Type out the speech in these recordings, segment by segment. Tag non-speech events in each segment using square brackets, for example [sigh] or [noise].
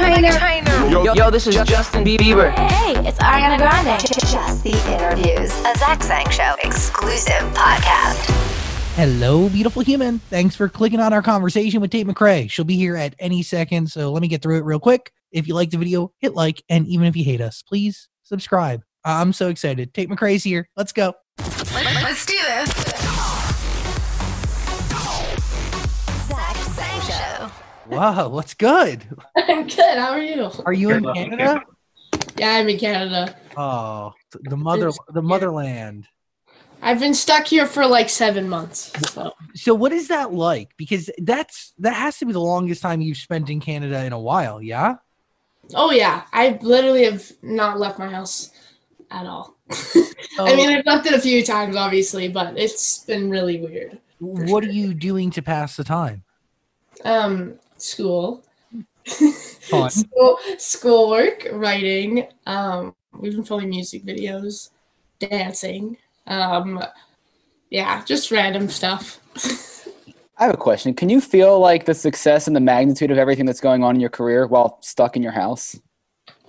Trainer. Yo, yo, this is Justin Bieber. Hey, it's Ariana Grande. Just the interviews, a Zach Sang Show exclusive podcast. Hello, beautiful human. Thanks for clicking on our conversation with Tate McRae. She'll be here at any second, so let me get through it real quick. If you like the video, hit like, and even if you hate us, please subscribe. I'm so excited. Tate McRae's here. Let's go. Let's do this. Wow, what's good? [laughs] I'm good. How are you? Are you in Canada? Yeah, I'm in Canada. Oh, the mother, the motherland. I've been stuck here for like seven months. So. So, what is that like? Because that's that has to be the longest time you've spent in Canada in a while. Yeah. Oh yeah, I literally have not left my house at all. So, [laughs] I mean, I've left it a few times, obviously, but it's been really weird. what are you doing to pass the time? Um, school, [laughs] school, schoolwork, writing. Um, we've been filming music videos, dancing. Um, yeah, just random stuff. [laughs] I have a question. Can you feel like the success and the magnitude of everything that's going on in your career while stuck in your house?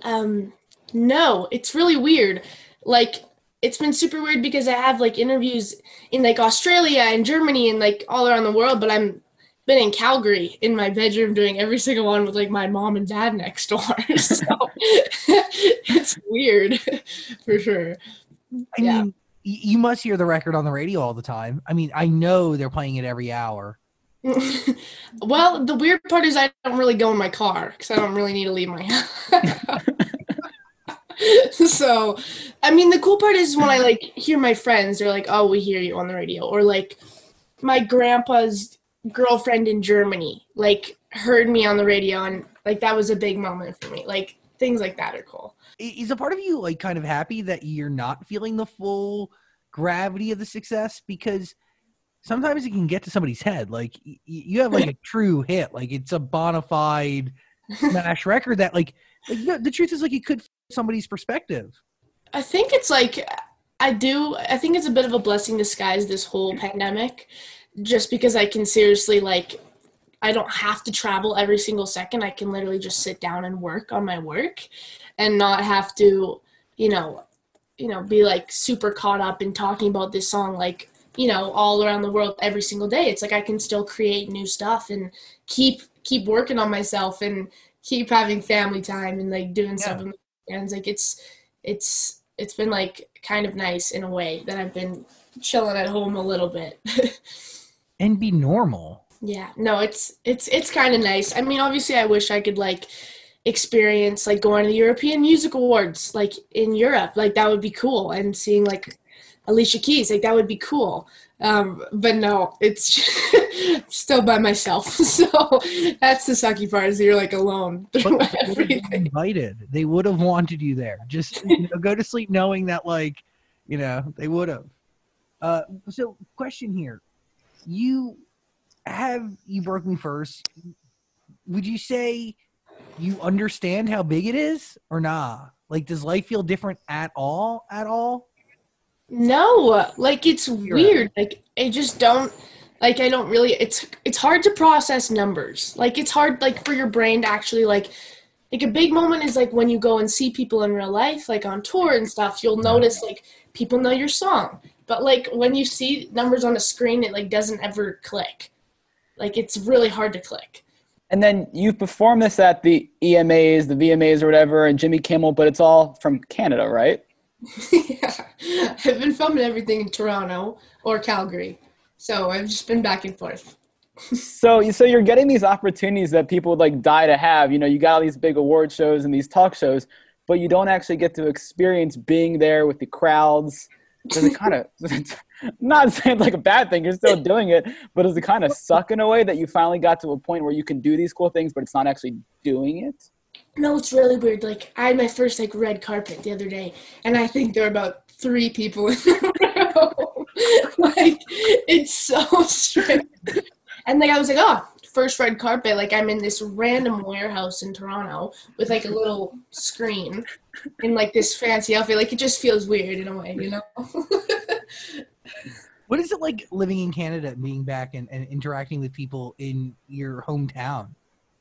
Um, no, it's really weird. Like, it's been super weird because I have like interviews in like Australia and Germany and like all around the world, but I'm been in Calgary in my bedroom doing every single one with like my mom and dad next door. [laughs] so [laughs] it's weird for sure. I Yeah. mean, you must hear the record on the radio all the time. I mean, I know they're playing it every hour. [laughs] well, the weird part is I don't really go in my car because I don't really need to leave my house. so, I mean, the cool part is when I like hear my friends, they're like, "Oh, we hear you on the radio," or like my grandpa's girlfriend in Germany like heard me on the radio, and like that was a big moment for me. Like things like that are cool. Is a part of you like kind of happy that you're not feeling the full gravity of the success? Because sometimes it can get to somebody's head. Like y- you have like a [laughs] true hit, like it's a bona fide smash record that like, like you know, the truth is like it could fit somebody's perspective. I think it's like I do. I think it's a bit of a blessing disguise this whole pandemic, just because I can seriously like. I don't have to travel every single second. I can literally just sit down and work on my work, and not have to, you know, you know, be like super caught up in talking about this song like you know all around the world every single day. It's like I can still create new stuff and keep keep working on myself and keep having family time and like doing stuff Yeah. with my friends. Like it's it's it's been like kind of nice in a way that I've been chilling at home a little bit. [laughs] And be normal. yeah, no, it's it's it's kind of nice. I mean, obviously, I wish I could like experience like going to the European Music Awards like in Europe. Like that would be cool, and seeing like Alicia Keys, like that would be cool. Um, but no, it's [laughs] still by myself. [laughs] So that's the sucky part is you're like alone [laughs] through But they would have been everything. invited. They would have wanted you there. Just you know, go to sleep knowing that, like, you know, they would have. Uh, so, question here: You have you broke me first? Would you say you understand how big it is, or nah? Like, does life feel different at all? At all? No, like it's weird. Like I just don't like I don't really it's it's hard to process numbers. Like it's hard like for your brain to actually like like a big moment is like when you go and see people in real life, like on tour and stuff, you'll notice like people know your song. But like when you see numbers on a screen, it like doesn't ever click. Like it's really hard to click. And then you perform this at the EMAs, the VMAs, or whatever, and Jimmy Kimmel, but it's all from Canada, right? [laughs] yeah. I've been filming everything in Toronto or Calgary. So I've just been back and forth. [laughs] So, so you're getting these opportunities that people would like die to have. You know, you got all these big award shows and these talk shows, but you don't actually get to experience being there with the crowds. Does it kind of [laughs] not saying like a bad thing? You're still doing it, but does it kind of suck in a way that you finally got to a point where you can do these cool things, but it's not actually doing it? No, it's really weird. Like I had my first like red carpet the other day, and I think there were about three people in the [laughs] [laughs] like it's so strange. And like I was like, oh, first red carpet. Like I'm in this random warehouse in Toronto with like a little screen in like this fancy outfit. Like it just feels weird in a way, you know. What is it like living in Canada, being back and, and interacting with people in your hometown?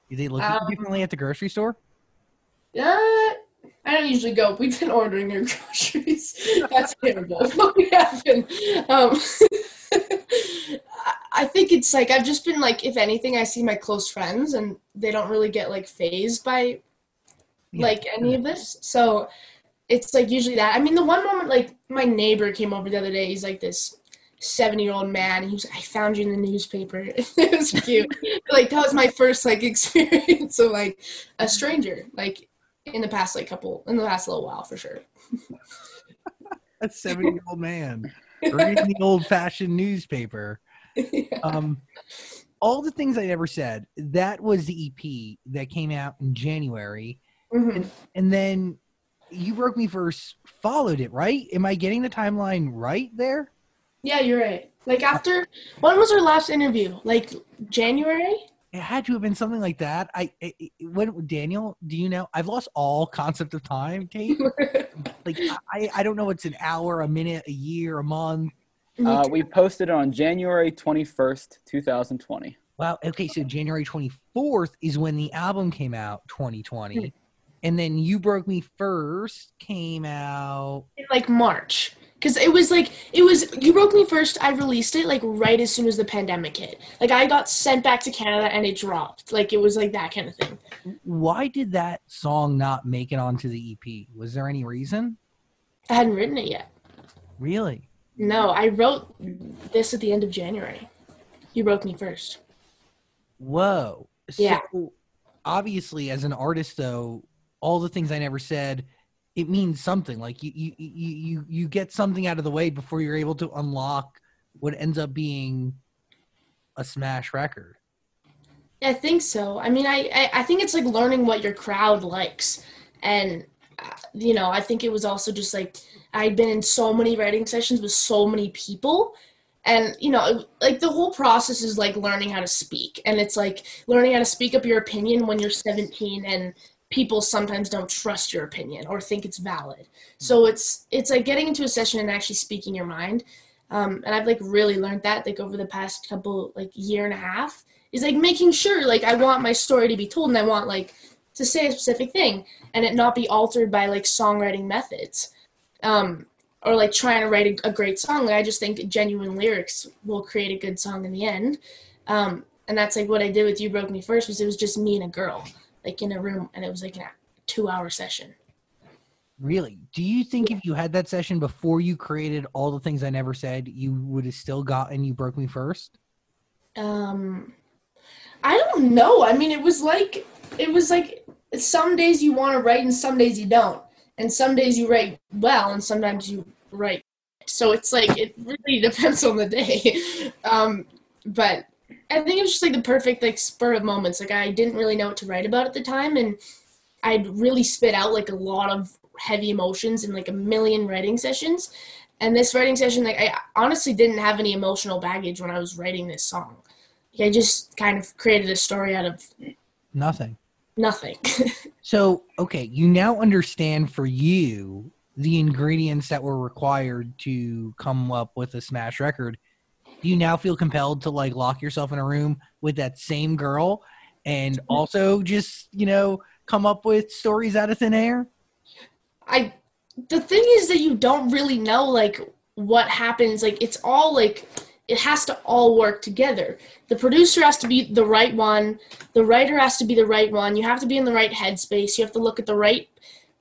Do they look Um, differently at the grocery store? Uh, I don't usually go. We've been ordering our [laughs] groceries. That's terrible. [laughs] We have been. Um, [laughs] I- think it's like I've just been like, if anything, I see my close friends and they don't really get like phased by Yeah. like any of this. So it's like usually that. I mean, the one moment like my neighbor came over the other day. He's like this seven-year-old man. He was like, I found you in the newspaper. [laughs] it was cute. like that was my first like [laughs] experience of like a stranger. Like in the past like couple in the past little while for sure. [laughs] A seventy-year-old man reading the old-fashioned newspaper. [laughs] Yeah. Um, all the things I never said. That was the EP that came out in January, Mhm. and then you broke me first. Followed it, right? Am I getting the timeline right there? Yeah, you're right. Like after when was our last interview? Like January? It had to have been something like that. I, I I- when Daniel, do you know? I've lost all concept of time, Kate. [laughs] Like I, I don't know. It's an hour, a minute, a year, a month. Uh, we posted it on January 21st, 2020. Wow. Okay, so January twenty fourth is when the album came out, twenty twenty, and then you broke me first came out. in like March. Cause it was like it was you broke me first. I released it like right as soon as the pandemic hit. Like I got sent back to Canada and it dropped. Like it was like that kind of thing. Why did that song not make it onto the EP? Was there any reason? I hadn't written it yet. Really? No, I wrote this at the end of January. You wrote me first. Whoa. Yeah. So obviously, as an artist, though, all the things I never said, it means something. Like you, you, you, you, you get something out of the way before you're able to unlock what ends up being a smash record. I think so. I mean, I, I, I think it's like learning what your crowd likes. And, uh, you know, I think it was also just like I'd been in so many writing sessions with so many people. And, you know, like the whole process is like learning how to speak. And it's like learning how to speak up your opinion when you're 17 and people sometimes don't trust your opinion or think it's valid. So it's it's like getting into a session and actually speaking your mind. Um, and I've like really learned that like over the past couple like year and a half is like making sure like I want my story to be told and I want like to say a specific thing and it not be altered by like songwriting methods. Um, or like trying to write a, a great song. Like, I just think genuine lyrics will create a good song in the end. Um, and that's like what I did with You Broke Me First was it was just me and a girl like in a room and it was like a two hour session. Really? Do you think if you had that session before you created all the things I never said, you would have still gotten you broke me first? Um, I don't know. I mean, it was like it was like some days you want to write and some days you don't, and some days you write well and sometimes you write. So it's like it really [laughs] depends on the day. [laughs] Um, but I think it was just like the perfect like spur of moments. Like I didn't really know what to write about at the time, and I'd really spit out like a lot of heavy emotions in like a million writing sessions. And this writing session, like I honestly didn't have any emotional baggage when I was writing this song. I just kind of created a story out of Nothing. Nothing. [laughs] So, okay, you now understand for you the ingredients that were required to come up with a smash record. Do you now feel compelled to like lock yourself in a room with that same girl and mm-hmm. also just, you know, come up with stories out of thin air? I the thing is that you don't really know like what happens like it's all like it has to all work together. The producer has to be the right one. The writer has to be the right one. You have to be in the right headspace. You have to look at the right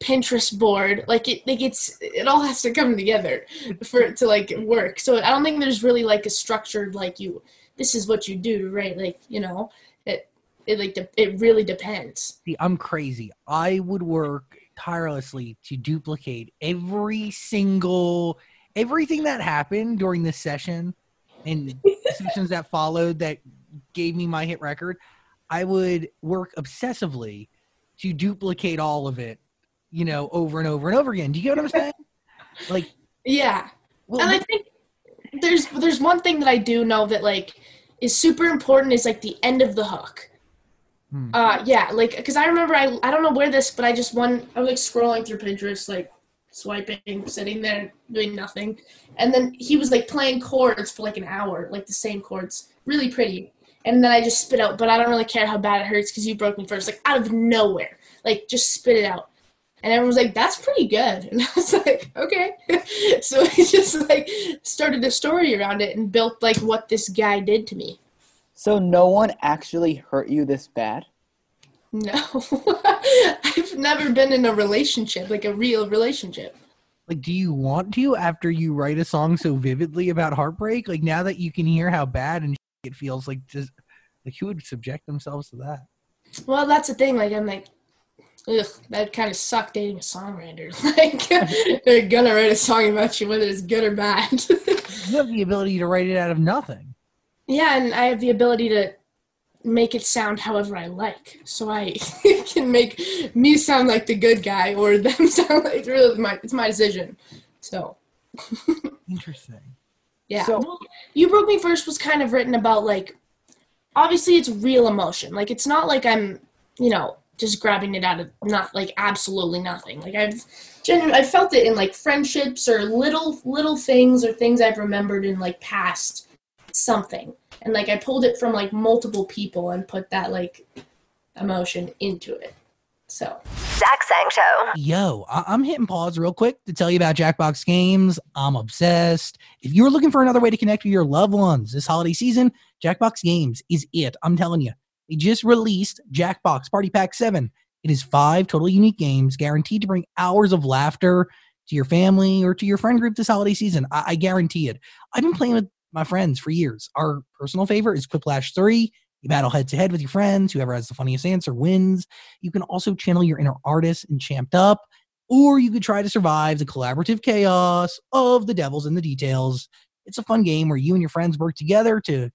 pinterest board. Like it like it's it all has to come together for it to like work. So i don't think there's really like a structured like you this is what you do right? Like you know it it like de- it really depends. See, I'm crazy. I would work tirelessly to duplicate every single everything that happened during this session and the sessions that followed that gave me my hit record. I would work obsessively to duplicate all of it, you know, over and over and over again. Do you get what I'm saying? [laughs] Like, yeah well, and I think there's there's one thing that I do know that like is super important is like the end of the hook. Hmm. Uh yeah, like because I remember I I don't know where this, but I just one I was like scrolling through Pinterest, like swiping, sitting there doing nothing, and then he was like playing chords for like an hour, like the same chords, really pretty, and then I just spit out, but I don't really care how bad it hurts because you broke me first, like out of nowhere, like just spit it out. And everyone was like, "That's pretty good," [laughs] and I was like, "Okay." [laughs] so I just like started a story around it and built like what this guy did to me. So no one actually hurt you this bad? No, [laughs] I've never been in a relationship, like a real relationship. Like, do you want to after you write a song so vividly about heartbreak? Like now that you can hear how bad and it feels like, just like who would subject themselves to that? Well, that's the thing. Like, I'm like, ugh, that kind of suck dating a songwriter. [laughs] like, they're gonna write a song about you, whether it's good or bad. [laughs] You have the ability to write it out of nothing. yeah, and I have the ability to make it sound however I like. So I [laughs] can make me sound like the good guy or them [laughs] sound like it's really my it's my decision. So [laughs] Interesting. yeah. So- Well, you broke me first was kind of written about like obviously it's real emotion. Like it's not like I'm, you know, just grabbing it out of not like absolutely nothing. Like I've genuinely I felt it in like friendships or little little things or things I've remembered in like past something. And like I pulled it from like multiple people and put that like emotion into it. So Zach Sang Show. Yo, I- I'm hitting pause real quick to tell you about Jackbox Games. I'm obsessed. If you're looking for another way to connect with your loved ones this holiday season, Jackbox Games is it. I'm telling you. They just released Jackbox Party Pack 7. It is five totally unique games guaranteed to bring hours of laughter to your family or to your friend group this holiday season. I, I guarantee it. I've been playing with my friends for years. Our personal favorite is Quiplash 3. You battle head to head with your friends. Whoever has the funniest answer wins. You can also channel your inner artist and Champ'd Up, or you could try to survive the collaborative chaos of the devils and the details. It's a fun game where you and your friends work together to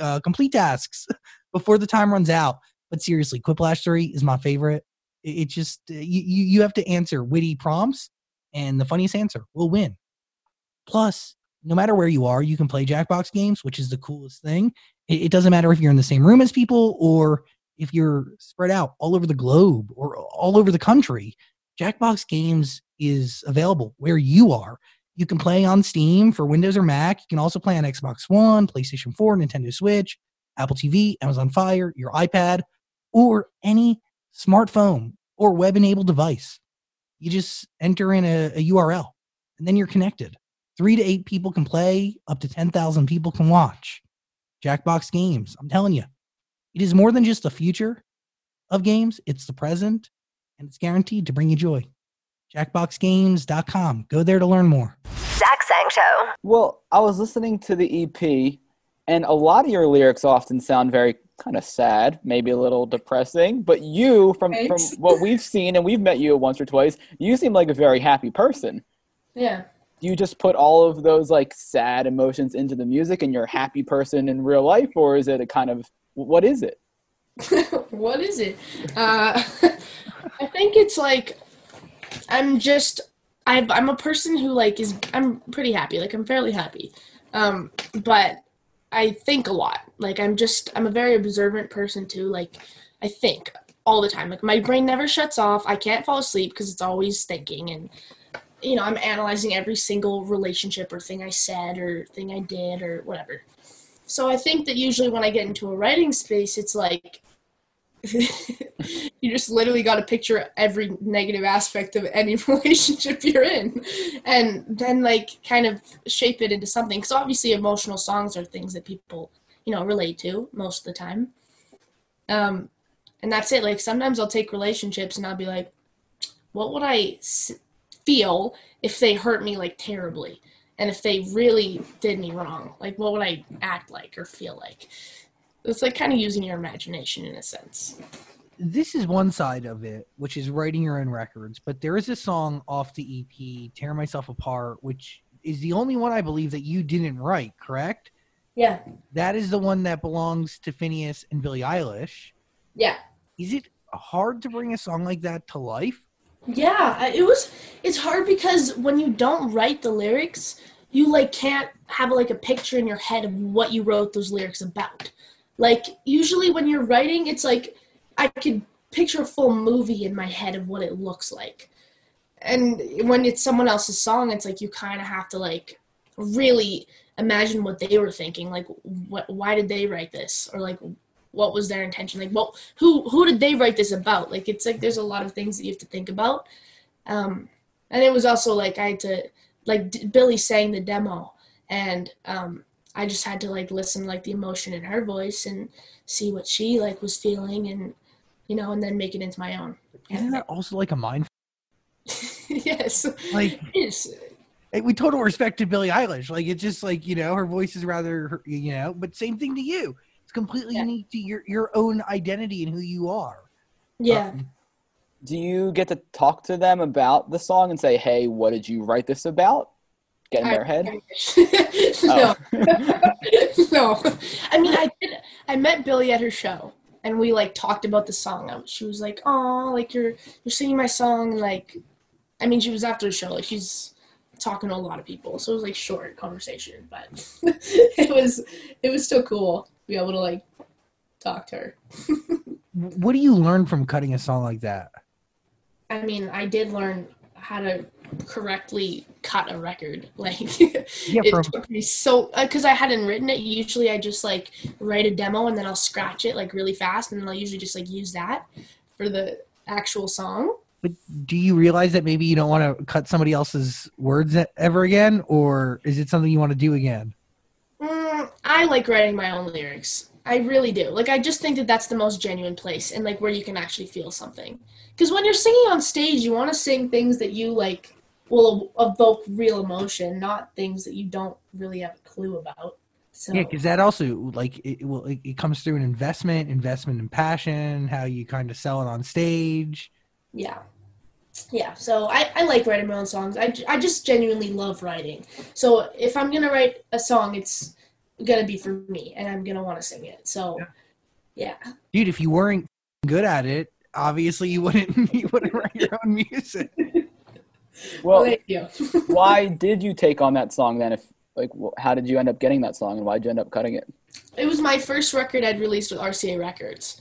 uh, complete tasks [laughs] before the time runs out. But seriously, Quiplash 3 is my favorite. It, it just, uh, you you have to answer witty prompts, and the funniest answer will win. Plus, no matter where you are, you can play Jackbox games, which is the coolest thing. It, it doesn't matter if you're in the same room as people or if you're spread out all over the globe or all over the country. Jackbox Games is available where you are. You can play on Steam for Windows or Mac. You can also play on Xbox One, PlayStation 4, Nintendo Switch, Apple TV, Amazon Fire, your iPad, or any smartphone or web enabled device. You just enter in a, a URL and then you're connected. Three to eight people can play, up to 10,000 people can watch. Jackbox Games, I'm telling you, it is more than just the future of games, it's the present, and it's guaranteed to bring you joy. JackboxGames.com. Go there to learn more. Zach Sang Show. Well, I was listening to the EP, and a lot of your lyrics often sound very kind of sad, maybe a little depressing. But you, from from what we've seen, and we've met you once or twice, you seem like a very happy person. yeah. Do you just put all of those like sad emotions into the music, and you're a happy person in real life, or is it a kind of what is it? [laughs] what is it? Uh, [laughs] I think it's like I'm just I've, I'm a person who like is I'm pretty happy. Like I'm fairly happy, um, but I think a lot. Like I'm just I'm a very observant person too. Like I think all the time. Like my brain never shuts off. I can't fall asleep because it's always thinking and you know I'm analyzing every single relationship or thing I said or thing I did or whatever. So I think that usually when I get into a writing space, it's like [laughs] you just literally got to picture every negative aspect of any [laughs] relationship you're in and then like kind of shape it into something. Because obviously emotional songs are things that people you know relate to most of the time. Um and that's it. Like sometimes i'll take relationships and i'll be like what would i feel if they hurt me like terribly and if they really did me wrong like what would i act like or feel like it's like kind of using your imagination in a sense This is one side of it, which is writing your own records. But there is a song off the EP, Tear Myself Apart, which is the only one I believe that you didn't write, correct? yeah That is the one that belongs to Finneas and Billie Eilish. yeah Is it hard to bring a song like that to life? Yeah, it was. It's hard because when you don't write the lyrics, you like can't have like a picture in your head of what you wrote those lyrics about. Like usually when you're writing, it's like I could picture a full movie in my head of what it looks like. And when it's someone else's song, it's like you kind of have to like really imagine what they were thinking. Like, what? Why did they write this? Or like, what was their intention? Like, what? Who? Who did they write this about? Like, it's like there's a lot of things that you have to think about. Um, and it was also like I had to like D- Billie sang the demo, and um, I just had to like listen like the emotion in her voice and see what she like was feeling, and you know, and then make it into my own. Isn't that also like a mind? [laughs] yes, Like yes, eh, we total respect to Billie Eilish. Like it's just like you know her voice is rather you know, but same thing to you. It's completely Yeah. unique to your your own identity and who you are. yeah. Um, Do you get to talk to them about the song and say, "Hey, what did you write this about?" Get in their head. [laughs] no, Oh. [laughs] no. I mean, I did. I met Billie at her show, and we like talked about the song. I- She was like, "Oh, like you're you're singing my song." And like, I mean, she was after the show. Like she's talking to a lot of people, so it was like short conversation, but [laughs] it was it was still cool to be able to like talk to her. [laughs] what do you learn from cutting a song like that? I mean, I did learn how to correctly cut a record. [laughs] Like, Yeah, it took me so uh, because I hadn't written it. Usually, I just like write a demo and then I'll scratch it like really fast, and then I'll usually just like use that for the actual song. But do you realize that maybe you don't want to cut somebody else's words ever again, or is it something you want to do again? I like writing my own lyrics. I really do. Like, I just think that that's the most genuine place and like where you can actually feel something. Because when you're singing on stage, you want to sing things that you like will evoke real emotion, not things that you don't really have a clue about. So Yeah, because that also like it, it will it, it comes through an investment, investment in passion, how you kind of sell it on stage. yeah yeah so I, I like writing my own songs I, I just genuinely love writing so if i'm gonna write a song it's gonna be for me and i'm gonna want to sing it so yeah Dude, if you weren't good at it, obviously you wouldn't [laughs] you wouldn't write your own music. [laughs] Well, thank you [laughs] why did you take on that song then? If like, how did you end up getting that song, and why did you end up cutting it? it was my first record i'd released with rca records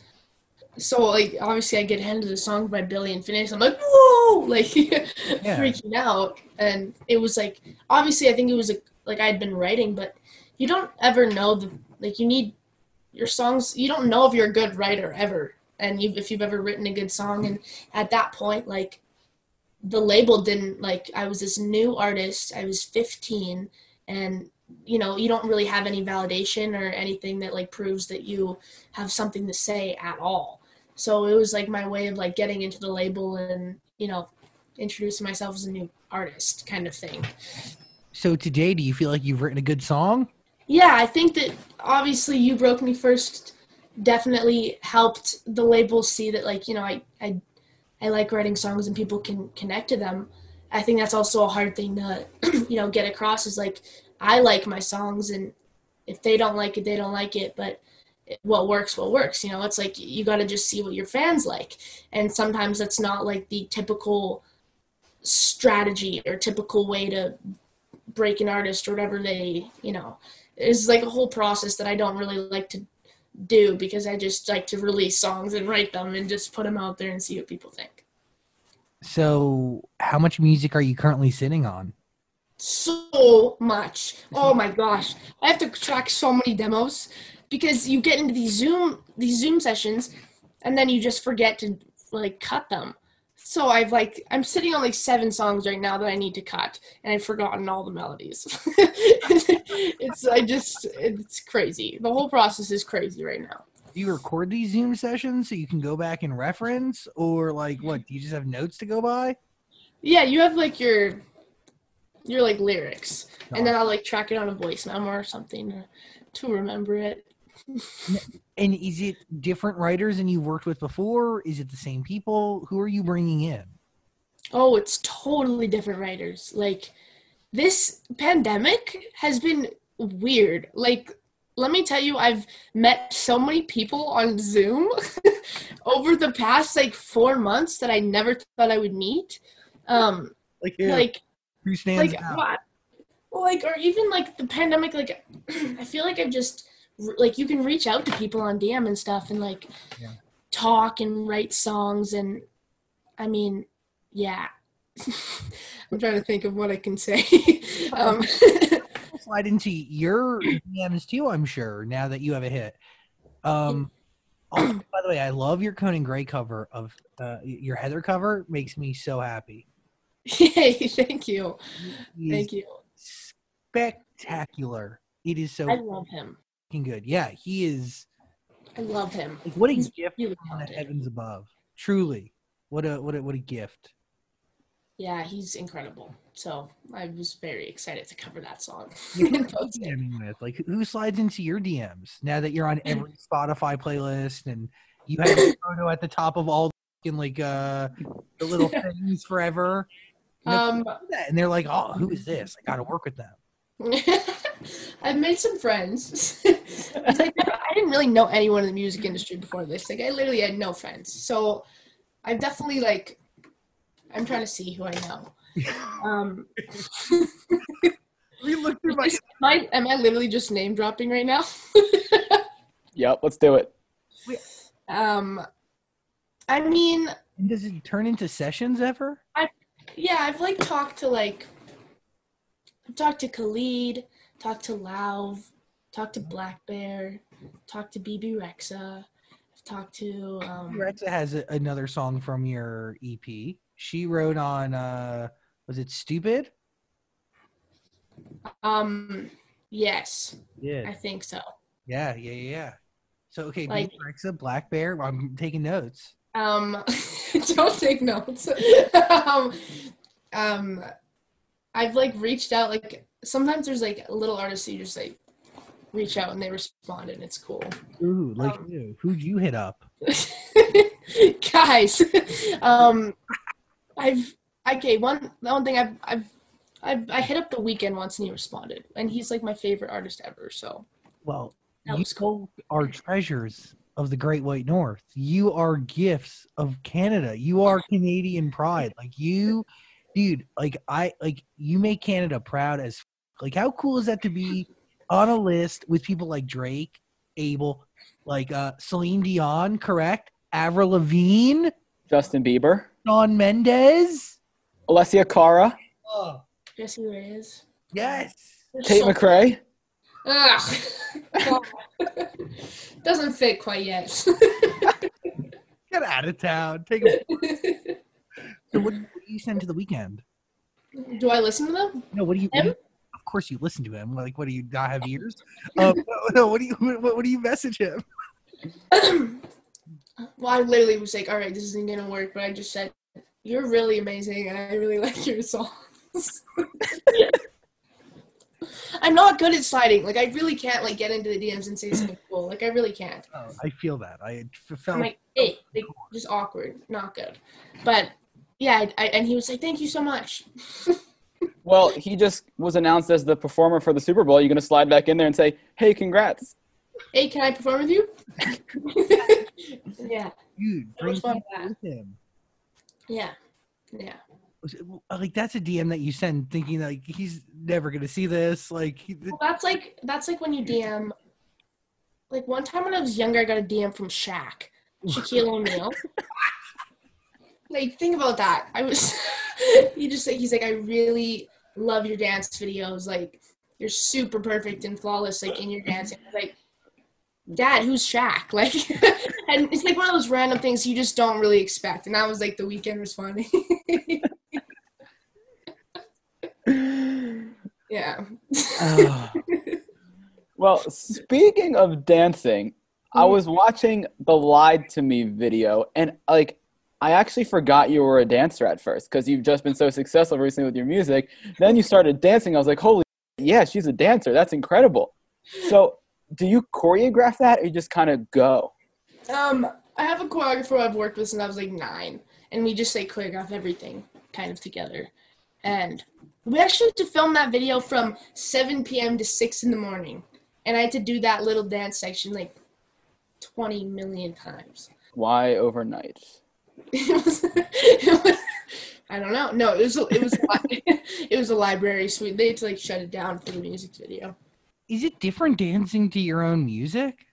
so like obviously i get handed a song by Billie and Finneas. i'm like whoa like freaking out and it was like obviously i think it was like, like i'd been writing but you don't ever know the like you need your songs you don't know if you're a good writer ever. And you if you've ever written a good song. And at that point like the label didn't like i was this new artist i was 15 and you know you don't really have any validation or anything that like proves that you have something to say at all. So it was like my way of like getting into the label and you know introducing myself as a new artist kind of thing. So today, do you feel like you've written a good song? Yeah i think that obviously you broke me first definitely helped the label see that like you know i i, I like writing songs and people can connect to them. I think that's also a hard thing to [clears throat] you know get across is like i like my songs and if they don't like it they don't like it but what works what works you know? It's like you got to just see what your fans like. And sometimes that's not like the typical strategy or typical way to break an artist or whatever they you know it's like a whole process that i don't really like to do because i just like to release songs and write them and just put them out there and see what people think So, how much music are you currently sitting on? so much. Oh my gosh. I have to track so many demos because you get into these Zoom these Zoom sessions and then you just forget to like cut them. So I've like I'm sitting on like seven songs right now that I need to cut and I've forgotten all the melodies. [laughs] it's I just it's crazy. The whole process is crazy right now. Do you record these Zoom sessions so you can go back and reference, or like what? Do you just have notes to go by? Yeah, you have like your your like lyrics and then I'll like track it on a voice memo or something to, to remember it. And is it different writers than you've worked with before? Is it the same people? Who are you bringing in? Oh, it's totally different writers. Like this pandemic has been weird. Like let me tell you I've met so many people on Zoom [laughs] over the past like 4 months that I never thought I would meet. Um Like, like who stands like out? like or even like the pandemic like [clears throat] I feel like I've just like you can reach out to people on DM and stuff and like Yeah. talk and write songs and I mean, yeah. [laughs] I'm trying to think of what I can say. [laughs] um, [laughs] slide into your DMs too. I'm sure now that you have a hit. Um, also, [clears throat] by the way, I love your Conan Gray cover of uh, your Heather cover. Makes me so happy. Yay, thank you. Thank you. Spectacular. It is so I love him. Good. Yeah, he is. I love him. Like, what a He's gift really from the heavens above. Truly, what a what a what a gift. Yeah, he's incredible. So I was very excited to cover that song. Yeah, [laughs] who are and you post it. DMing with? Like, who slides into your DMs now that you're on every Spotify playlist and you have a [laughs] photo at the top of all the like uh the little [laughs] things forever? Know, Um, people do that, and they're like, "Oh, who is this? I got to work with them." I've made some friends. It's [laughs] like, I didn't really know anyone in the music industry before this. Like I literally had no friends. So I've definitely like I'm trying to see who I know. [laughs] Um [laughs] We look through my. am I, am I literally just name dropping right now? Yep, let's do it. um I mean, Does it turn into sessions ever? I, yeah, I've like talked to like I've talked to Khalid, talked to Lauv, talked to blackbear, talked to Bebe Rexha, I've talked to um Rexha has a, another song from your EP. She wrote on. uh Was it Stupid? um yes, Yeah. I think so. Yeah, yeah, yeah. So okay, Like- like, Rexha, Black Bear. I'm taking notes. Um [laughs] don't take notes. [laughs] um, um I've like reached out like sometimes there's like little artists you just like reach out and they respond and it's cool. Ooh, like Um, who? Who'd you hit up? [laughs] guys [laughs] um i've okay one the one thing i've i've I've, I hit up the Weeknd once and he responded, and he's like my favorite artist ever. So Well, That you was cool. are treasures of the Great White North. You are gifts of Canada. You are Canadian pride. Like you, dude. Like I like you make Canada proud as. F- Like how cool is that to be on a list with people like Drake, Abel, like uh Celine Dion, correct? Avril Lavigne, Justin Bieber, Shawn Mendes. Alessia Cara, Oh Jessie Reyez. yes. They're Tate so- McRae. Ugh. [laughs] Doesn't fit quite yet. [laughs] Get out of town. Take a. [laughs] So what, what do you send to the Weeknd? Do I listen to them? No, what do you? Him? Of course, you listen to him. Like, what do you not have ears? Um, [laughs] no, no, what do you? What, what do you message him? [clears throat] well, I literally was like, all right, this isn't gonna work, but I just said, you're really amazing, and I really [laughs] like your songs. [laughs] I'm not good at sliding. Like, I really can't like get into the DMs and say [clears throat] something cool. Like, I really can't. Oh, I feel that. I felt. I'm like, hey, like, just awkward, not good. But yeah, I, I, and he was like, thank you so much. Well, he just was announced as the performer for the Super Bowl. You're gonna slide back in there and say, "Hey, congrats." Hey, can I perform with you? yeah, dude, bring respond people to with him. yeah, yeah. Like that's a DM that you send, thinking like he's never gonna see this. Like, he, Well, that's like that's like when you DM. Like one time when I was younger, I got a DM from Shaq, Shaquille O'Neal. [laughs] like think about that. I was. [laughs] he just like he's like I really love your dance videos. Like you're super perfect and flawless. Like in your dancing. Like, Dad, who's Shaq? [laughs] Like, and it's like one of those random things you just don't really expect. And that was like the Weeknd responding. [laughs] yeah. Ah, [sighs] Well, speaking of dancing, I Mhm. was watching the "Lie to Me" video, and like, I actually forgot you were a dancer at first because you've just been so successful recently with your music. Then you started dancing. I was like, "Holy, yeah, she's a dancer. That's incredible." So, do you choreograph that, or you just kind of go? Um, I have a choreographer I've worked with since I was like nine, and we just like choreograph everything kind of together. And we actually had to film that video from 7 p.m. to 6 in the morning, and I had to do that little dance section like 20 million times. Why overnight? [laughs] It was, it was I don't know. No, it was a- it was a [laughs] it was a library suite. They had to like shut it down for the music video. is it different dancing to your own music?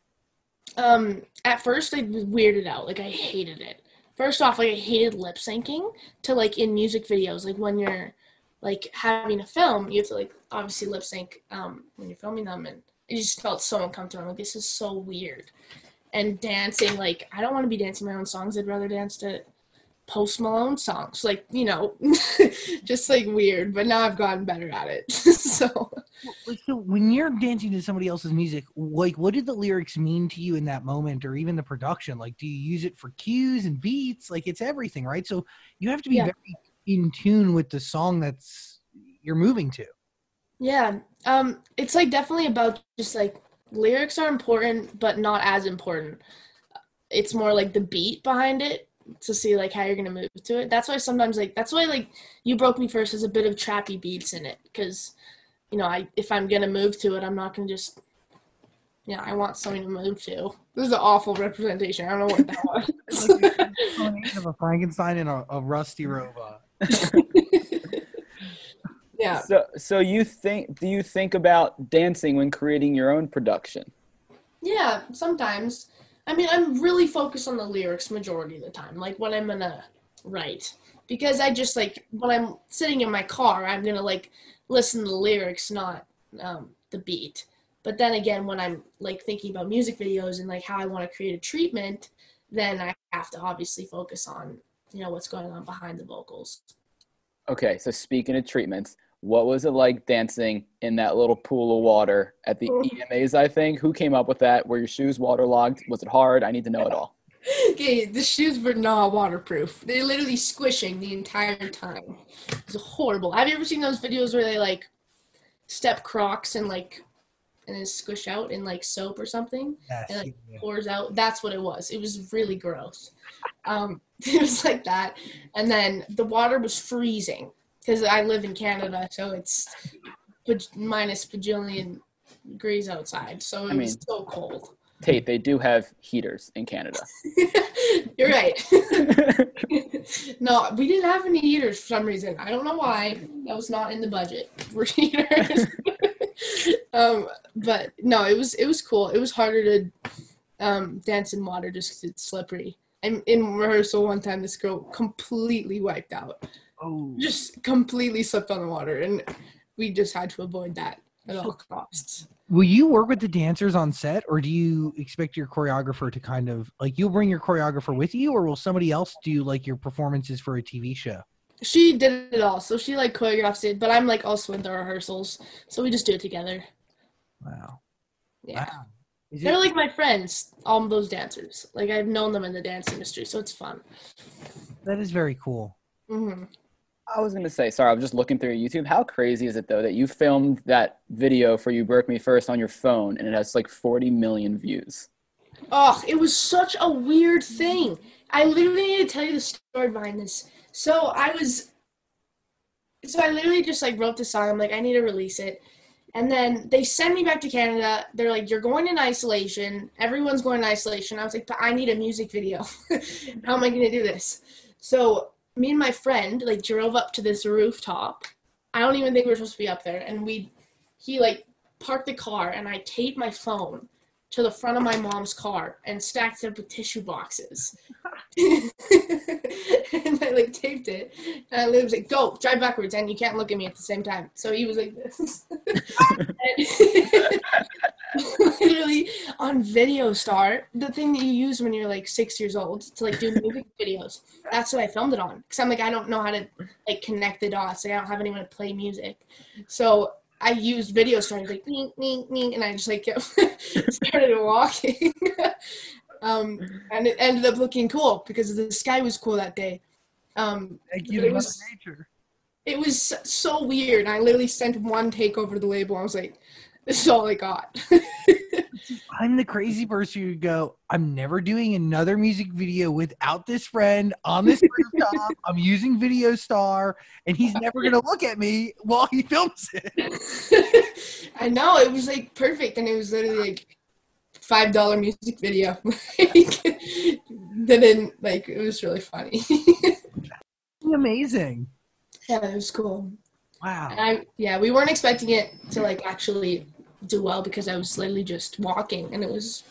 Um, at first I was weirded out. Like I hated it. First off, like I hated lip syncing to like in music videos. Like when you're like having a film, you have to like obviously lip sync um, when you're filming them, and it just felt so uncomfortable. I'm like, this is so weird. And dancing, like, I don't want to be dancing my own songs. I'd rather dance to Post Malone songs, like you know, [laughs] just like weird. But now I've gotten better at it. [laughs] so so when you're dancing to somebody else's music, like what did the lyrics mean to you in that moment, or even the production? Like, do you use it for cues and beats? Like, it's everything, right? So you have to be Yeah. very in tune with the song that's you're moving to. yeah, um, it's like definitely about just like lyrics are important, but not as important. It's more like the beat behind it to see like how you're gonna move to it. That's why sometimes like that's why like you broke me first has a bit of trappy beats in it because you know I if I'm gonna move to it, I'm not gonna just you know I want something to move to. This is an awful representation. I don't know what that [laughs] was. Combination of a Frankenstein and a, a rusty robot. [laughs] yeah. So, so you think? Do you think about dancing when creating your own production? Yeah, sometimes. I mean, I'm really focused on the lyrics majority of the time, like what I'm gonna write. Because I just like when I'm sitting in my car, I'm gonna like listen to the lyrics, not um, the beat. But then again, when I'm like thinking about music videos and like how I want to create a treatment, then I have to obviously focus on you know what's going on behind the vocals. Okay, so speaking of treatments, what was it like dancing in that little pool of water at the Oh. EMAs? I think who came up with that? Were your shoes waterlogged? Was it hard? I need to know it all. Okay, the shoes were not waterproof. They're literally squishing the entire time. It's horrible. Have you ever seen those videos where they like step Crocs and like and then squish out in like soap or something Yes. and like yeah. pours out? That's what it was. It was really gross. Um, [laughs] it was like that, and then the water was freezing because I live in Canada, so it's minus bajillion degrees outside. So it's I mean- so cold. Tate, they do have heaters in Canada. [laughs] You're right. [laughs] no, we didn't have any heaters for some reason. I don't know why. That was not in the budget for [laughs] heaters. um, but no, it was it was cool. It was harder to um, dance in water just 'cause it's slippery. And in rehearsal one time, this girl completely wiped out, Oh, just completely slipped on the water, and we just had to avoid that at all [laughs] costs. will you work with the dancers on set, or do you expect your choreographer to kind of like you'll bring your choreographer with you, or will somebody else do like your performances for a TV show? She did it all, so she like choreographs it, but I'm like also in the rehearsals, so we just do it together. Wow. Yeah. Wow. Is They're like my friends, all those dancers. Like I've known them in the dance industry, so it's fun. that is very cool. hmm I was gonna say, sorry, I was just looking through YouTube. How crazy is it though that you filmed that video for "You Broke Me First on your phone and it has like 40 million views? Oh, it was such a weird thing. I literally need to tell you the story behind this. So I was, so I literally just like wrote the song. I'm like, I need to release it, and then they send me back to Canada. They're like, you're going in isolation. Everyone's going in isolation. I was like, but I need a music video. [laughs] How am I gonna do this? So me and my friend like drove up to this rooftop. I don't even think we were supposed to be up there, and we, he like parked the car, and I taped my phone to the front of my mom's car and stacked it up with tissue boxes. [laughs] and I like taped it. And I was like, go, drive backwards, and you can't look at me at the same time. So he was like this. [laughs] [laughs] Literally on Video Star, the thing that you use when you're like six years old to like do music videos. That's what I filmed it on. Cause I'm like, I don't know how to like connect the dots. Like I don't have anyone to play music. So I used video starting like ning, ning, ning, and I just like kept started walking. Um, and it ended up looking cool because the sky was cool that day. Um, Thank you it was- Nature. it was so- weird. I literally sent one take over to the label. I was like, [laughs] this is all I got. [laughs] I'm the crazy person who go, I'm never doing another music video without this friend on this rooftop. [laughs] I'm using Video Star, and he's never gonna look at me while he films it. I know it was like perfect, and it was literally like five dollar music video. [laughs] like, that didn't like it was really funny. Amazing. yeah, it was cool. Wow. And I yeah, we weren't expecting it to like actually do well because I was literally just walking, and it was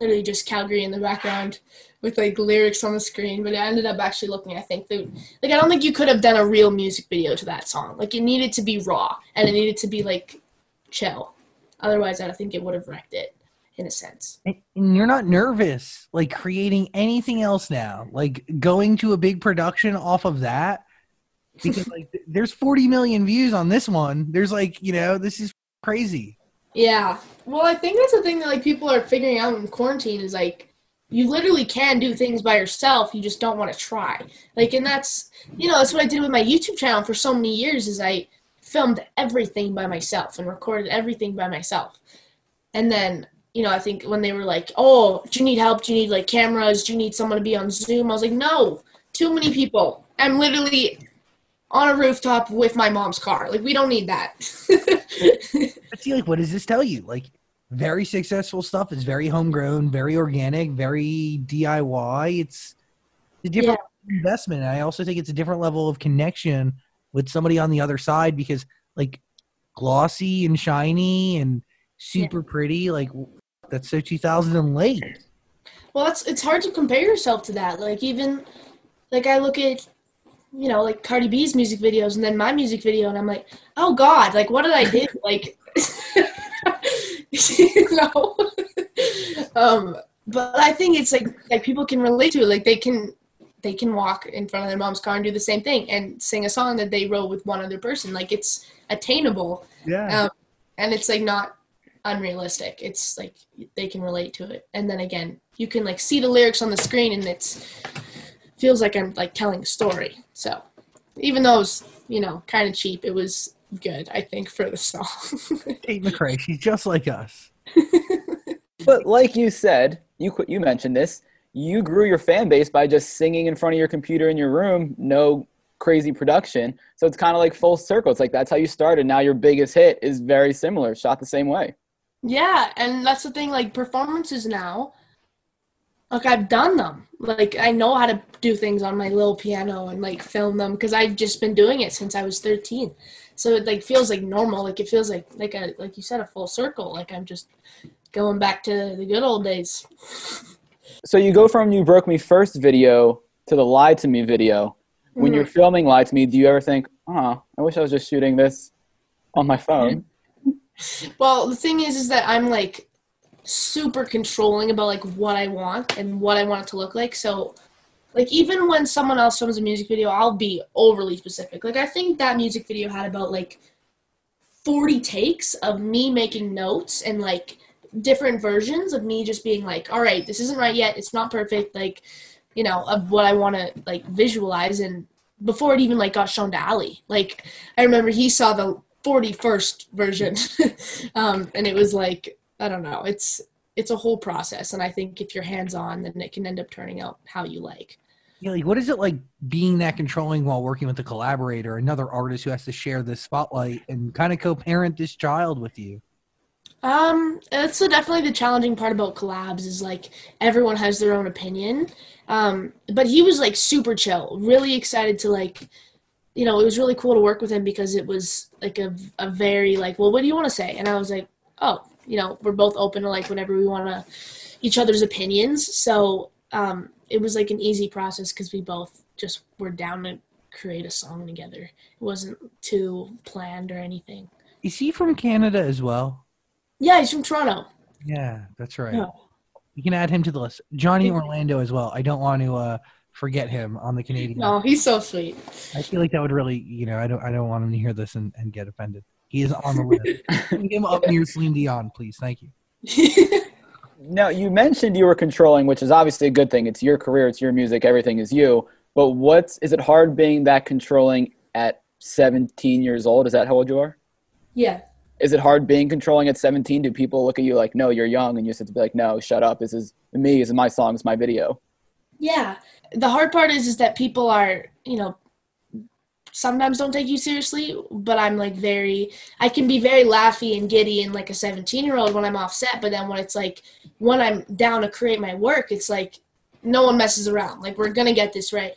literally just Calgary in the background with like lyrics on the screen. But it ended up actually looking, I think, that, like I don't think you could have done a real music video to that song. Like it needed to be raw and it needed to be like chill. Otherwise, I don't think it would have wrecked it in a sense. And and you're not nervous like creating anything else now, like going to a big production off of that. Because like there's 40 million views on this one. There's like, you know, this is crazy. Yeah. Well, I think that's the thing that like people are figuring out in quarantine is like you literally can do things by yourself. You just don't want to try. Like, and that's you know that's what I did with my YouTube channel for so many years. Is I filmed everything by myself and recorded everything by myself. And then you know I think when they were like, "Oh, do you need help? Do you need like cameras? Do you need someone to be on Zoom?" I was like, "No, too many people. I'm literally." On a rooftop with my mom's car. Like, we don't need that. [laughs] But see, like, what does this tell you? Like, very successful stuff is very homegrown, very organic, very DIY. It's a different investment. And I also think it's a different level of connection with somebody on the other side because, like, glossy and shiny and super pretty, like, that's so 2000 and late. Well, it's it's hard to compare yourself to that. Like even like I look at you know like Cardi B's music videos and then my music video and I'm like, oh God, like what did I do? [laughs] like, [laughs] you know. um, but I think it's like like people can relate to it. Like they can they can walk in front of their mom's car and do the same thing and sing a song that they wrote with one other person. Like it's attainable. Yeah. Um, and it's like not unrealistic. It's like they can relate to it. And then again, you can like see the lyrics on the screen and it's feels like I'm like telling a story. So even though it was, you know, kind of cheap, it was good, I think, for the song. [laughs] Tate McRae, she's just like us. [laughs] But like you said, you qu- you mentioned this. You grew your fan base by just singing in front of your computer in your room, no crazy production. So it's kind of like full circle. It's like that's how you started. Now your biggest hit is very similar, shot the same way. Yeah, and that's the thing, like performances now, like I've done them. Like I know how to do things on my little piano and like film them because I've just been doing it since I was 13. So it like feels like normal. Like it feels like like a like you said a full circle. Like I'm just going back to the good old days. So you go from you broke me first video to the lie to me video. When mm-hmm. you're filming lie to me, do you ever think, "Oh, I wish I was just shooting this on my phone"? Well, the thing is, is that I'm like super controlling about like what I want and what I want it to look like. So, like even when someone else films a music video, I'll be overly specific. Like I think that music video had about like 40 takes of me making notes and like different versions of me just being like, all right, this isn't right yet. It's not perfect. Like, you know, of what I want to like visualize and before it even like got shown to Ali. Like I remember he saw the 41st version. [laughs] Um, and it was like i don't know it's it's a whole process. And i think if you're hands on then it can end up turning out how you like. Yeah, like what is it like being that controlling while working with a collaborator, another artist who has to share the spotlight and kind of co-parent this child with you? um that's definitely the challenging part about collabs is like everyone has their own opinion. Um but he was like super chill really excited to like you know it was really cool to work with him because it was like a, a very like well what do you want to say and i was like oh you know we're both open to like whenever we want to each other's opinions so um it was like an easy process because we both just were down to create a song together it wasn't too planned or anything Is he from Canada as well? yeah he's from toronto Yeah, that's right. Yeah. You can add him to the list. Johnny Orlando as well. I don't want to uh, forget him on the Canadian. no he's so sweet I feel like that would really, you know, I don't, I don't want him to hear this and, and get offended. He is on the list. [laughs] Bring him up near Celine Dion, please. Thank you. [laughs] Now you mentioned you were controlling, which is obviously a good thing. It's your career, it's your music, everything is you. But what's is it hard being that controlling at 17 years old? Is that how old you are? yeah Is it hard being controlling at 17? Do people look at you like, no, you're young, and you just have to be like, no, shut up. This is me. This is my song. It's my video. Yeah. The hard part is is that people are, you know, sometimes don't take you seriously, but I'm like very I can be very laughy and giddy and like a 17-year-old when I'm offset, but then when it's like when I'm down to create my work, it's like no one messes around. Like we're going to get this right.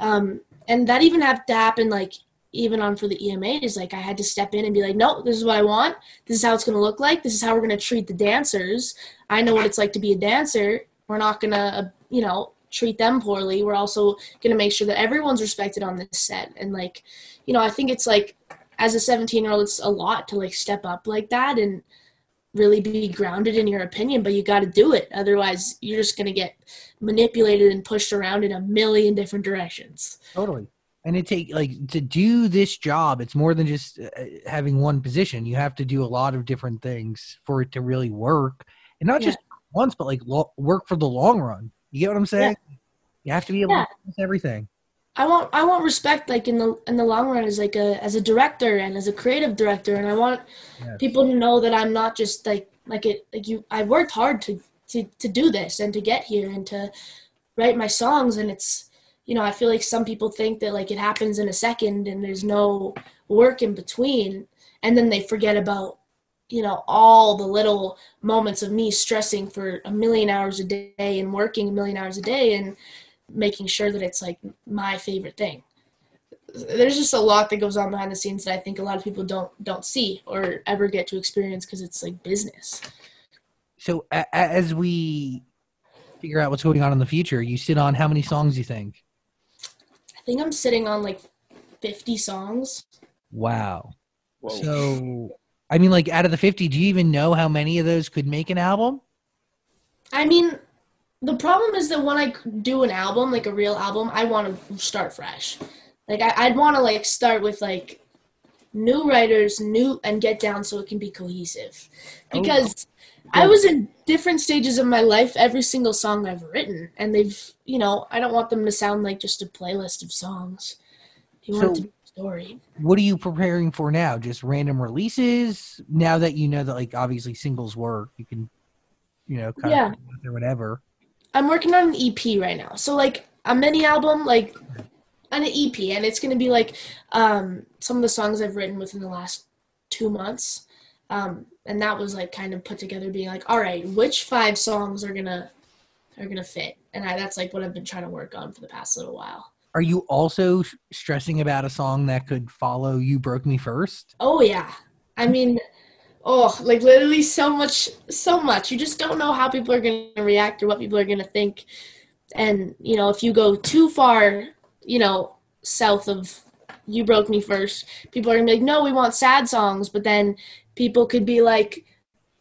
Um and that even have to happen like even on for the EMA is like I had to step in and be like, no, this is what I want. This is how it's going to look like. This is how we're going to treat the dancers. I know what it's like to be a dancer. We're not going to, uh, you know, treat them poorly. We're also going to make sure that everyone's respected on this set. And like, you know, I think it's like as a 17 year old, it's a lot to like step up like that and really be grounded in your opinion, but you got to do it. Otherwise, you're just going to get manipulated and pushed around in a million different directions. Totally. And it take like to do this job. It's more than just uh, having one position. You have to do a lot of different things for it to really work, and not Yeah. just once, but like lo- work for the long run. You get what I'm saying? You have to be able Yeah. to do everything. I want I want respect like in the in the long run as like a as a director and as a creative director and I want Yes. people to know that I'm not just like like it like you I worked hard to to to do this and to get here and to write my songs and it's you know I feel like some people think that like it happens in a second and there's no work in between and then they forget about you know all the little moments of me stressing for a million hours a day and working a million hours a day and making sure that it's like my favorite thing there's just a lot that goes on behind the scenes that I think a lot of people don't don't see or ever get to experience because it's like business. So a- a- as we figure out what's going on in the future, you sit on how many songs you think? I think I'm sitting on like 50 songs. Wow. Whoa. So I mean, like out of the fifty, do you even know how many of those could make an album? I mean, the problem is that when I do an album, like a real album, I want to start fresh. Like I, I'd want to like start with like new writers, new and get down so it can be cohesive. Oh. Because I was in different stages of my life every single song I've written, and they've you know I don't want them to sound like just a playlist of songs. You want it So- to be story. What are you preparing for now? Just random releases? Now that you know that like obviously singles work, you can, you know, kind Yeah. of or whatever. I'm working on an EP right now. So like a mini album, like an EP, and it's gonna be like um, some of the songs I've written within the last two months. Um, and that was like kind of put together, being like, all right, which five songs are gonna are gonna fit? And I, that's like what I've been trying to work on for the past little while. Are you also stressing about a song that could follow "You Broke Me First? Oh yeah, I mean, oh, like literally so much, so much. You just don't know how people are gonna react or what people are gonna think, and you know, if you go too far, you know, south of "You Broke Me First, people are gonna be like, no, we want sad songs, but then people could be like.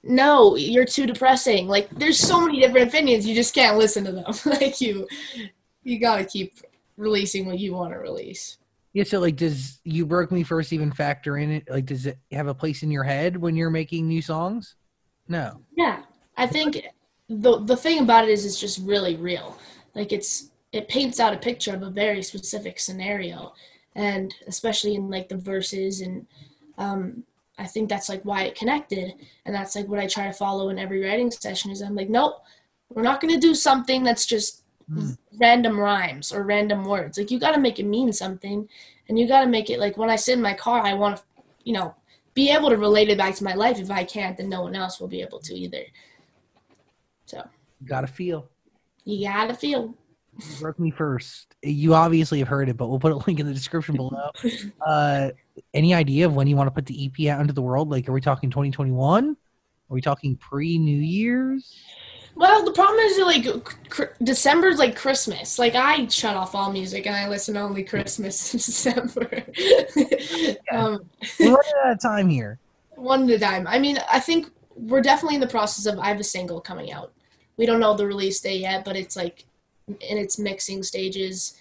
No, you're too depressing. Like, there's so many different opinions. You just can't listen to them. [laughs] like, you, you gotta keep releasing what you want to release. Yeah. So like, does "You Broke Me First even factor in it? Like, does it have a place in your head when you're making new songs? No. Yeah, I think the the thing about it is it's just really real. Like it's it paints out a picture of a very specific scenario, and especially in like the verses and um, I think that's like why it connected, and that's like what I try to follow in every writing session. Is I'm like, nope, we're not gonna do something that's just Mm. random rhymes or random words. Like you got to make it mean something, and you got to make it like when I sit in my car, I want to, you know, be able to relate it back to my life. If I can't, then no one else will be able to either. So Got to feel. you gotta feel. You broke me first. You obviously have heard it, but we'll put a link in the description [laughs] below. Uh, any idea of when you want to put the EP out into the world? Like, are we talking 2021? Are we talking pre New Year's? Well, the problem is like cr- December's like Christmas. Like I shut off all music and I listen to only Christmas in [laughs] December. [laughs] um, We're running out of time here. one at a time. I mean, I think we're definitely in the process of. I have a single coming out. We don't know the release date yet, but it's like in its mixing stages,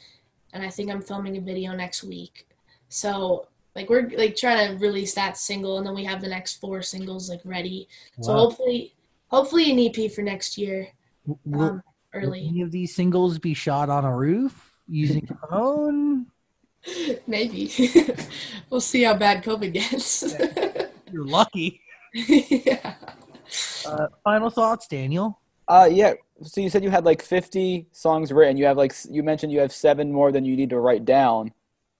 and I think I'm filming a video next week. So like we're like trying to release that single, and then we have the next four singles like ready. So hopefully, hopefully an EP for next year, W- Will, um, will early. any of these singles be shot on a roof using [laughs] a phone? Maybe. [laughs] we'll see how bad COVID gets. [laughs] You're lucky. yeah. Uh, final thoughts, Daniel. Uh, yeah. So you said you had like 50 songs written. You have like you mentioned you have seven more than you need to write down.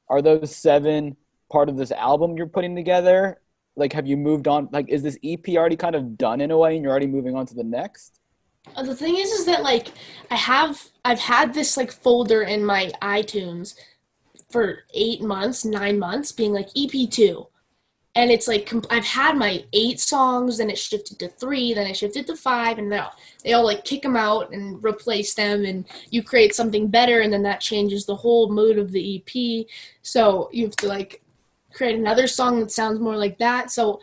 Are those seven part of this album you're putting together? Like, have you moved on? Like, is this EP already kind of done in a way, and you're already moving on to the next? Uh, the thing is, is that like I have I've had this like folder in my iTunes for eight months, nine months, being like EP two, and it's like com- I've had my eight songs, then it shifted to three, then it shifted to five, and now they all like kick them out and replace them, and you create something better, and then that changes the whole mood of the EP. So you have to like create another song that sounds more like that. So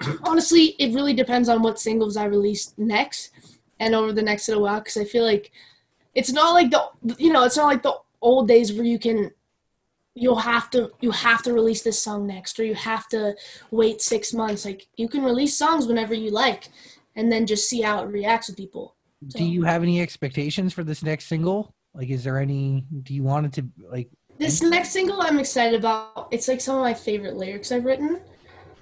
[clears throat] honestly, it really depends on what singles I release next and over the next little while because I feel like it's not like the you know it's not like the old days where you can you'll have to you have to release this song next or you have to wait six months like you can release songs whenever you like and then just see how it reacts with people Do you have any expectations for this next single? Like, is there any? Do you want it to like? This next single i'm excited about it's like some of my favorite lyrics i've written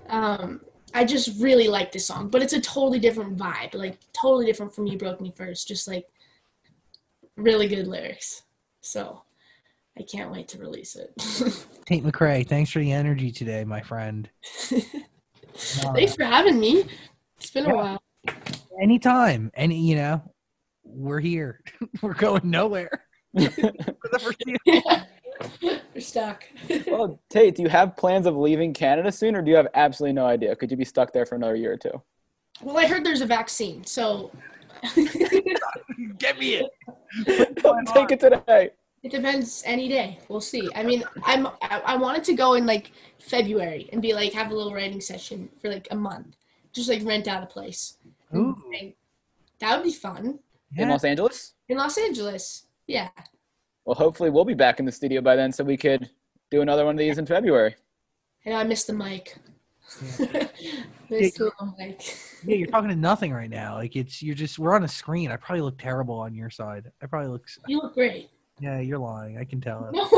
um i just really like this song but it's a totally different vibe like totally different from you broke me first just like really good lyrics so i can't wait to release it [laughs] Tate McRae, thanks for the energy today, my friend. [laughs] thanks for having me it's been Yeah. a while Anytime, any you know, we're here. [laughs] we're going nowhere. For the foreseeable- [laughs] we're stuck [laughs] well, Tate, do you have plans of leaving Canada soon, or do you have absolutely no idea? Could you be stuck there for another year or two? well i heard there's a vaccine so [laughs] Get me it. Don't take it today. It depends any day. We'll see. I mean, I'm I, I wanted to go in like February and be like have a little writing session for like a month, just like rent out a place. Ooh, that would be fun In. Los Angeles? in Los Angeles. Yeah, Well, hopefully we'll be back in the studio by then, so we could do another one of these in February. I I missed the mic. [laughs] missed the mic. [laughs] yeah, you're talking to nothing right now. Like it's you're just we're on a screen. I probably look terrible on your side. I probably look. You look great. Yeah, you're lying. I can tell. [laughs] No,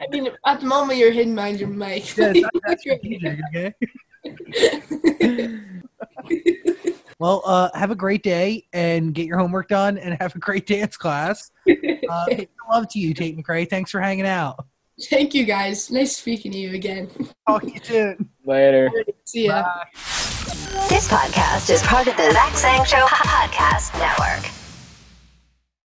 I mean at the moment you're hidden behind your mic. Yeah, You that- that's great. strategic, okay. Well, uh, have a great day and get your homework done and have a great [laughs] dance class. Uh, [laughs] love to you, Tate McRae. Thanks for hanging out. Thank you guys. Nice speaking to you again. Talk to you soon. [laughs] Later. See ya. Bye. This podcast is part of the Zach Sang Show Podcast Network.